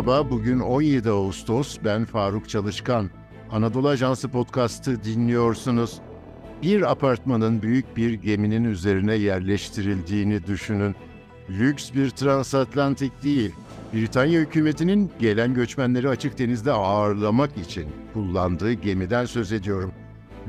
Merhaba, bugün 17 Ağustos. Ben Faruk Çalışkan. Anadolu Ajansı podcast'ı dinliyorsunuz. Bir apartmanın büyük bir geminin üzerine yerleştirildiğini düşünün. Lüks bir transatlantik değil. Britanya hükümetinin gelen göçmenleri açık denizde ağırlamak için kullandığı gemiden söz ediyorum.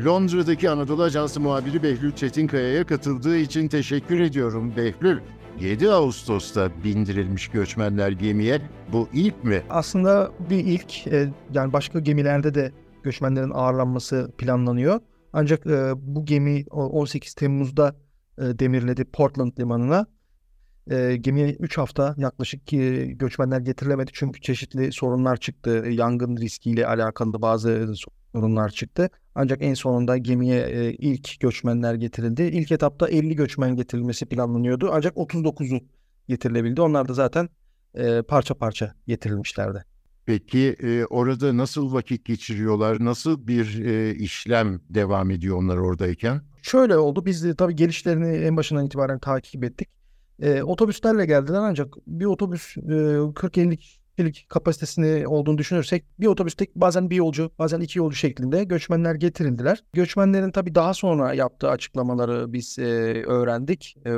Londra'daki Anadolu Ajansı muhabiri Behlül Çetinkaya'ya katıldığı için teşekkür ediyorum Behlül. 7 Ağustos'ta bindirilmiş göçmenler gemiye. Bu ilk mi? Aslında bir ilk e, yani başka gemilerde de göçmenlerin ağırlanması planlanıyor. Ancak e, bu gemi 18 Temmuz'da e, demirledi Portland limanına. E, gemiye 3 hafta yaklaşık ki göçmenler getirilemedi çünkü çeşitli sorunlar çıktı. Yangın riskiyle alakalı bazı sorunlar çıktı. Ancak en sonunda gemiye e, ilk göçmenler getirildi. İlk etapta 50 göçmen getirilmesi planlanıyordu. Ancak 39'u getirilebildi. Onlar da zaten e, parça parça getirilmişlerdi. Peki e, orada nasıl vakit geçiriyorlar? Nasıl bir e, işlem devam ediyor onlar oradayken? Şöyle oldu. Biz de tabii gelişlerini en başından itibaren takip ettik. E, otobüslerle geldiler ancak bir otobüs e, 40-50 kişilik kapasitesini olduğunu düşünürsek bir otobüste bazen bir yolcu bazen iki yolcu şeklinde göçmenler getirildiler. Göçmenlerin tabii daha sonra yaptığı açıklamaları biz e, öğrendik. E,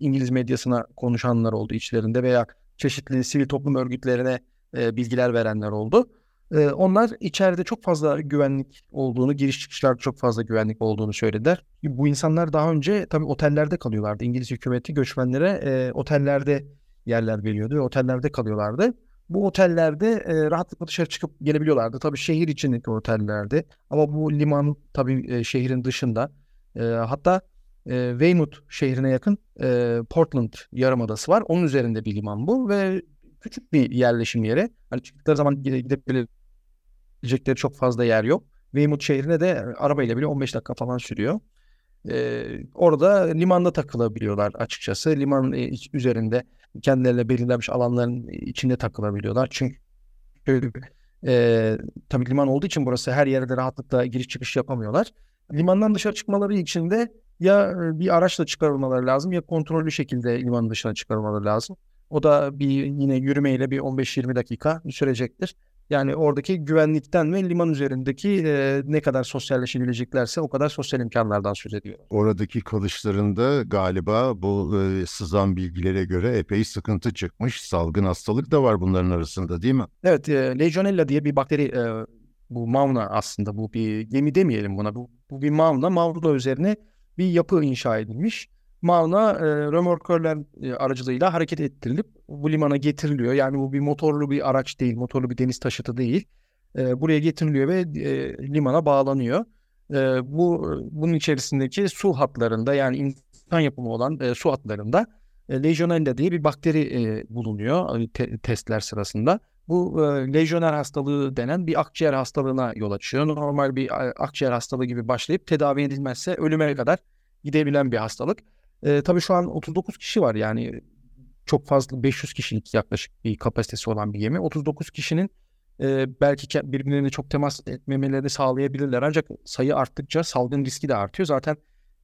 İngiliz medyasına konuşanlar oldu içlerinde veya çeşitli sivil toplum örgütlerine e, bilgiler verenler oldu. E, onlar içeride çok fazla güvenlik olduğunu, giriş çıkışlarda çok fazla güvenlik olduğunu söylediler. Bu insanlar daha önce tabii otellerde kalıyorlardı. İngiliz hükümeti göçmenlere e, otellerde yerler veriyordu ve otellerde kalıyorlardı. Bu otellerde e, rahatlıkla dışarı çıkıp gelebiliyorlardı. Tabii şehir içindeki otellerde ama bu liman tabii e, şehrin dışında. E, hatta e, Weymouth şehrine yakın e, Portland Yarımadası var. Onun üzerinde bir liman bu ve küçük bir yerleşim yeri. Hani çıktıkları zaman gidebilecekleri çok fazla yer yok. Weymouth şehrine de arabayla bile 15 dakika falan sürüyor. Ee, orada limanda takılabiliyorlar açıkçası. Liman üzerinde kendilerine belirlenmiş alanların içinde takılabiliyorlar. Çünkü e, tabii liman olduğu için burası her yerde rahatlıkla giriş çıkış yapamıyorlar. Limandan dışarı çıkmaları için de ya bir araçla çıkarılmaları lazım ya kontrollü şekilde liman dışına çıkarılmaları lazım. O da bir yine yürümeyle bir 15-20 dakika sürecektir. Yani oradaki güvenlikten ve liman üzerindeki e, ne kadar sosyalleşebileceklerse o kadar sosyal imkanlardan söz ediyor. Oradaki kalışlarında galiba bu e, sızan bilgilere göre epey sıkıntı çıkmış. Salgın hastalık da var bunların arasında değil mi? Evet, e, Legionella diye bir bakteri e, bu mauna aslında bu bir gemi demeyelim buna. Bu, bu bir mauna. Mauna üzerine bir yapı inşa edilmiş. Mauna e, römorkörler e, aracılığıyla hareket ettirilip bu limana getiriliyor. Yani bu bir motorlu bir araç değil, motorlu bir deniz taşıtı değil. E, buraya getiriliyor ve e, limana bağlanıyor. E, bu bunun içerisindeki su hatlarında yani insan yapımı olan e, su hatlarında e, Legionella diye bir bakteri e, bulunuyor te- testler sırasında. Bu e, lejyoner hastalığı denen bir akciğer hastalığına yol açıyor. Normal bir akciğer hastalığı gibi başlayıp tedavi edilmezse ölüme kadar gidebilen bir hastalık. E, tabii şu an 39 kişi var yani çok fazla 500 kişilik yaklaşık bir kapasitesi olan bir gemi. 39 kişinin e, belki birbirlerine çok temas etmemelerini sağlayabilirler. Ancak sayı arttıkça salgın riski de artıyor. Zaten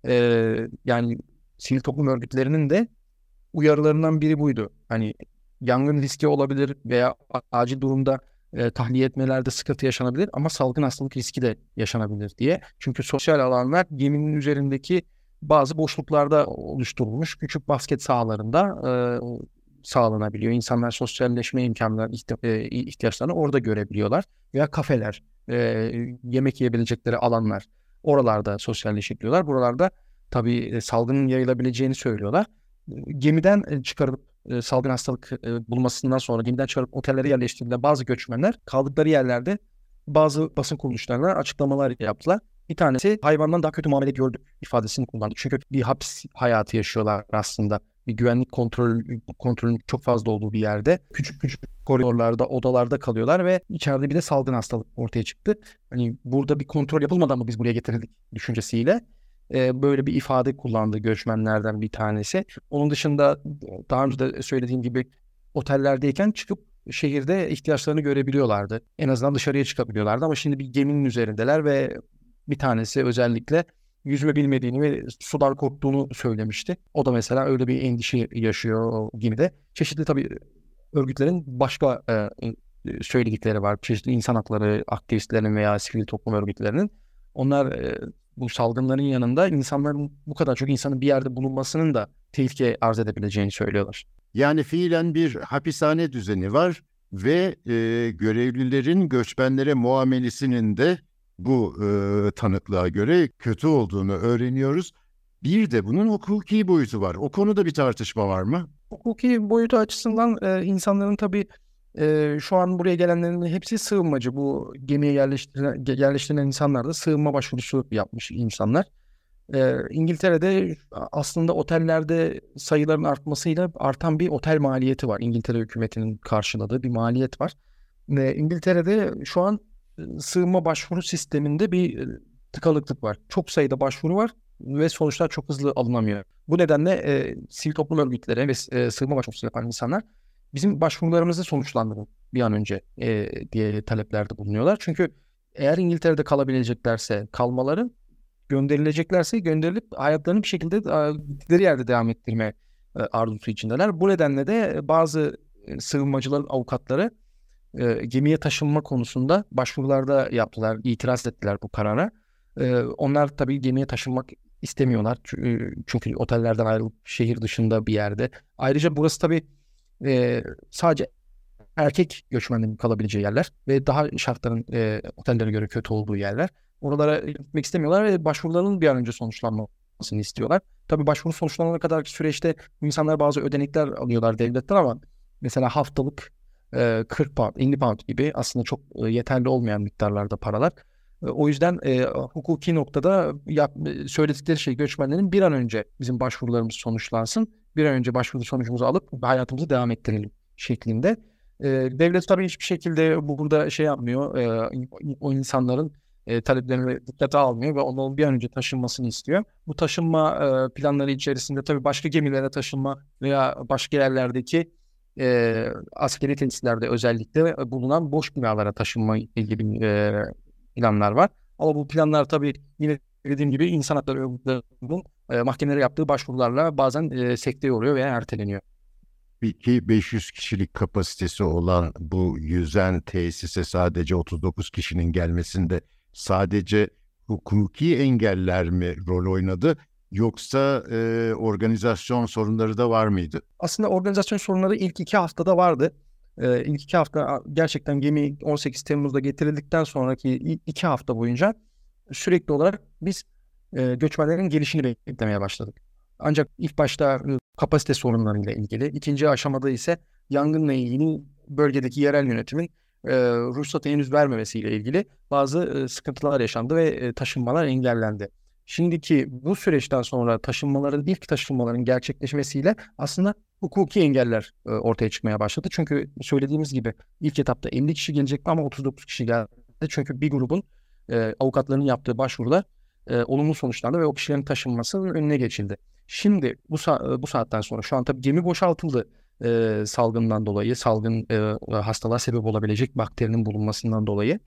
e, yani sivil toplum örgütlerinin de uyarılarından biri buydu. Hani yangın riski olabilir veya acil durumda e, tahliye etmelerde sıkıntı yaşanabilir ama salgın hastalık riski de yaşanabilir diye. Çünkü sosyal alanlar geminin üzerindeki bazı boşluklarda oluşturulmuş küçük basket sahalarında e, sağlanabiliyor. İnsanlar sosyalleşme imkanları, ihtiyaçlarını orada görebiliyorlar. Veya kafeler, e, yemek yiyebilecekleri alanlar. Oralarda sosyalleşebiliyorlar. Buralarda tabii salgının yayılabileceğini söylüyorlar. Gemiden çıkarıp salgın hastalık bulmasından sonra gemiden çıkarıp otellere yerleştirilen bazı göçmenler kaldıkları yerlerde bazı basın kuruluşlarına açıklamalar yaptılar. Bir tanesi hayvandan daha kötü muamele gördük ifadesini kullandı. Çünkü bir hapis hayatı yaşıyorlar aslında. Bir güvenlik kontrol kontrolün çok fazla olduğu bir yerde. Küçük küçük koridorlarda, odalarda kalıyorlar ve içeride bir de salgın hastalık ortaya çıktı. Hani burada bir kontrol yapılmadan mı biz buraya getirildik düşüncesiyle e, böyle bir ifade kullandı göçmenlerden bir tanesi. Onun dışında daha önce de söylediğim gibi otellerdeyken çıkıp şehirde ihtiyaçlarını görebiliyorlardı. En azından dışarıya çıkabiliyorlardı ama şimdi bir geminin üzerindeler ve bir tanesi özellikle yüzme bilmediğini ve sudan korktuğunu söylemişti. O da mesela öyle bir endişe yaşıyor gemide. Çeşitli tabii örgütlerin başka e, e, söyledikleri var. Çeşitli insan hakları aktivistlerinin veya sivil toplum örgütlerinin. Onlar e, bu salgınların yanında insanların bu kadar çok insanın bir yerde bulunmasının da tehlike arz edebileceğini söylüyorlar. Yani fiilen bir hapishane düzeni var ve e, görevlilerin göçmenlere muamelesinin de bu e, tanıklığa göre kötü olduğunu öğreniyoruz. Bir de bunun hukuki boyutu var. O konuda bir tartışma var mı? Hukuki boyutu açısından e, insanların tabii e, şu an buraya gelenlerin hepsi sığınmacı. Bu gemiye yerleştirilen, yerleştirilen insanlar da sığınma başvurusu yapmış insanlar. E, İngiltere'de aslında otellerde sayıların artmasıyla artan bir otel maliyeti var. İngiltere hükümetinin karşıladığı bir maliyet var. E, İngiltere'de şu an sığınma başvuru sisteminde bir tıkalıklık var. Çok sayıda başvuru var ve sonuçlar çok hızlı alınamıyor. Bu nedenle e, sivil toplum örgütleri ve e, sığınma başvurusu yapan insanlar bizim başvurularımızı sonuçlandırın bir an önce e, diye taleplerde bulunuyorlar. Çünkü eğer İngiltere'de kalabileceklerse kalmaları, gönderileceklerse gönderilip hayatlarını bir şekilde gittikleri yerde devam ettirme e, arzusu içindeler. Bu nedenle de bazı e, sığınmacıların avukatları e, gemiye taşınma konusunda başvurularda yaptılar, itiraz ettiler bu karara. E, onlar tabii gemiye taşınmak istemiyorlar. Çünkü otellerden ayrılıp şehir dışında bir yerde. Ayrıca burası tabii e, sadece erkek göçmenlerin kalabileceği yerler ve daha şartların e, otellere göre kötü olduğu yerler. Oralara gitmek istemiyorlar ve başvuruların bir an önce sonuçlanmasını istiyorlar. Tabii başvuru sonuçlanana kadar süreçte insanlar bazı ödenekler alıyorlar devletten ama mesela haftalık e, 40 pound, 50 pound gibi aslında çok yeterli olmayan miktarlarda paralar. O yüzden e, hukuki noktada yap, söyledikleri şey göçmenlerin bir an önce bizim başvurularımız sonuçlansın. Bir an önce başvuru sonucumuzu alıp hayatımızı devam ettirelim şeklinde. E, devlet tabii hiçbir şekilde burada şey yapmıyor. E, o insanların e, taleplerini dikkate almıyor ve onların bir an önce taşınmasını istiyor. Bu taşınma e, planları içerisinde tabii başka gemilere taşınma veya başka yerlerdeki e, askeri tesislerde özellikle bulunan boş binalara taşınma ilgili e, planlar var. Ama bu planlar tabii yine dediğim gibi insan hakları örgütlerinin e, mahkemelere yaptığı başvurularla bazen e, sekteye uğruyor veya erteleniyor. Peki 500 kişilik kapasitesi olan bu yüzen tesise sadece 39 kişinin gelmesinde sadece hukuki engeller mi rol oynadı yoksa e, organizasyon sorunları da var mıydı? Aslında organizasyon sorunları ilk iki haftada vardı. E, ilk iki hafta gerçekten gemi 18 Temmuz'da getirildikten sonraki iki hafta boyunca sürekli olarak biz e, göçmenlerin gelişini beklemeye başladık. Ancak ilk başta kapasite sorunlarıyla ilgili, ikinci aşamada ise yangınla ilgili bölgedeki yerel yönetimin e, ruhsatı henüz vermemesiyle ilgili bazı e, sıkıntılar yaşandı ve e, taşınmalar engellendi. Şimdiki bu süreçten sonra taşınmaların ilk taşınmaların gerçekleşmesiyle aslında hukuki engeller e, ortaya çıkmaya başladı. Çünkü söylediğimiz gibi ilk etapta 50 kişi gelecekti ama 39 kişi geldi. Çünkü bir grubun e, avukatlarının yaptığı başvurular e, olumlu sonuçlandı ve o kişilerin taşınmasının önüne geçildi. Şimdi bu, sa- bu saatten sonra şu an tabii gemi boşaltıldı e, salgından dolayı, salgın e, hastalığa sebep olabilecek bakterinin bulunmasından dolayı.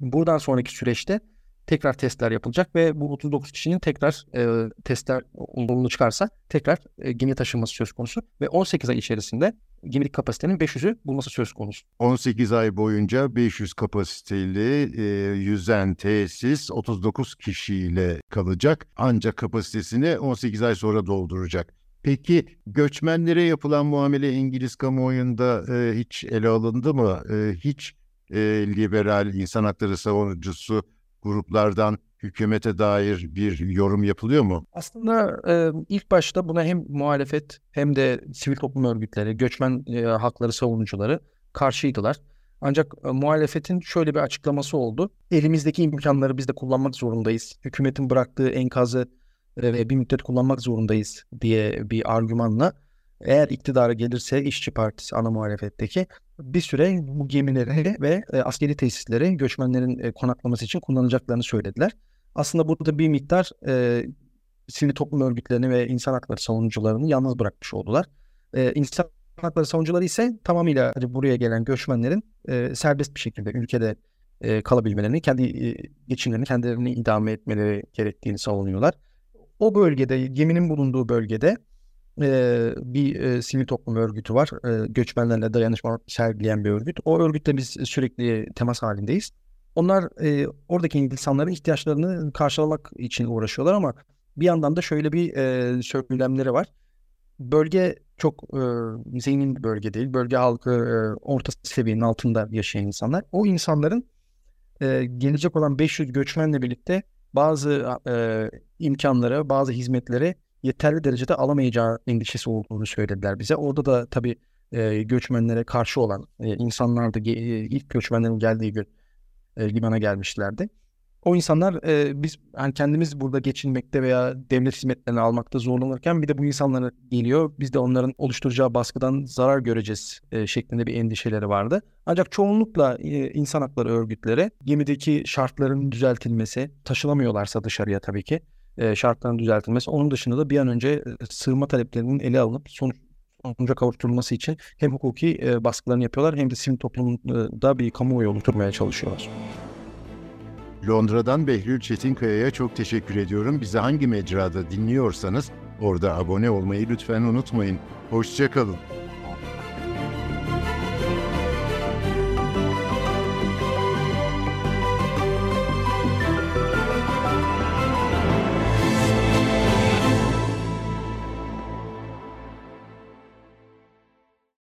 Buradan sonraki süreçte tekrar testler yapılacak ve bu 39 kişinin tekrar e, testler olumlu çıkarsa tekrar e, gemi taşınması söz konusu ve 18 ay içerisinde gemilik kapasitenin 500'ü bulması söz konusu. 18 ay boyunca 500 kapasiteli e, yüzen tesis 39 kişiyle kalacak ancak kapasitesini 18 ay sonra dolduracak. Peki göçmenlere yapılan muamele İngiliz kamuoyunda e, hiç ele alındı mı? E, hiç e, liberal insan hakları savunucusu gruplardan hükümete dair bir yorum yapılıyor mu? Aslında e, ilk başta buna hem muhalefet hem de sivil toplum örgütleri, göçmen e, hakları savunucuları karşıydılar. Ancak e, muhalefetin şöyle bir açıklaması oldu. Elimizdeki imkanları biz de kullanmak zorundayız. Hükümetin bıraktığı enkazı e, bir müddet kullanmak zorundayız diye bir argümanla eğer iktidara gelirse İşçi Partisi ana muhalefetteki bir süre bu gemileri ve e, askeri tesisleri göçmenlerin e, konaklaması için kullanacaklarını söylediler. Aslında burada bir miktar e, sivil toplum örgütlerini ve insan hakları savunucularını yalnız bırakmış oldular. E, insan hakları savunucuları ise tamamıyla hani buraya gelen göçmenlerin e, serbest bir şekilde ülkede e, kalabilmelerini, kendi e, geçimlerini kendilerini idame etmeleri gerektiğini savunuyorlar. O bölgede, geminin bulunduğu bölgede e, bir e, sivil toplum örgütü var. E, göçmenlerle dayanışma sergileyen bir örgüt. O örgütle biz sürekli temas halindeyiz. Onlar e, oradaki insanların ihtiyaçlarını karşılamak için uğraşıyorlar ama bir yandan da şöyle bir e, söylemleri var. Bölge çok e, zengin bir bölge değil. Bölge halkı e, orta seviyenin altında yaşayan insanlar. O insanların e, gelecek olan 500 göçmenle birlikte bazı e, imkanlara, bazı hizmetleri yeterli derecede alamayacağı endişesi olduğunu söylediler bize. Orada da tabii e, göçmenlere karşı olan e, insanlar da e, ilk göçmenlerin geldiği gün e, limana gelmişlerdi. O insanlar e, biz hani kendimiz burada geçinmekte veya devlet hizmetlerini almakta zorlanırken bir de bu insanlar geliyor. Biz de onların oluşturacağı baskıdan zarar göreceğiz e, şeklinde bir endişeleri vardı. Ancak çoğunlukla e, insan hakları örgütleri gemideki şartların düzeltilmesi, taşınamıyorlarsa dışarıya tabii ki e, şartların düzeltilmesi. Onun dışında da bir an önce e, sığınma taleplerinin ele alınıp sonuç sonuca kavuşturulması için hem hukuki e, baskılarını yapıyorlar hem de sivil toplumda bir kamuoyu oluşturmaya çalışıyorlar. Londra'dan Behlül Çetinkaya'ya çok teşekkür ediyorum. Bizi hangi mecrada dinliyorsanız orada abone olmayı lütfen unutmayın. Hoşçakalın.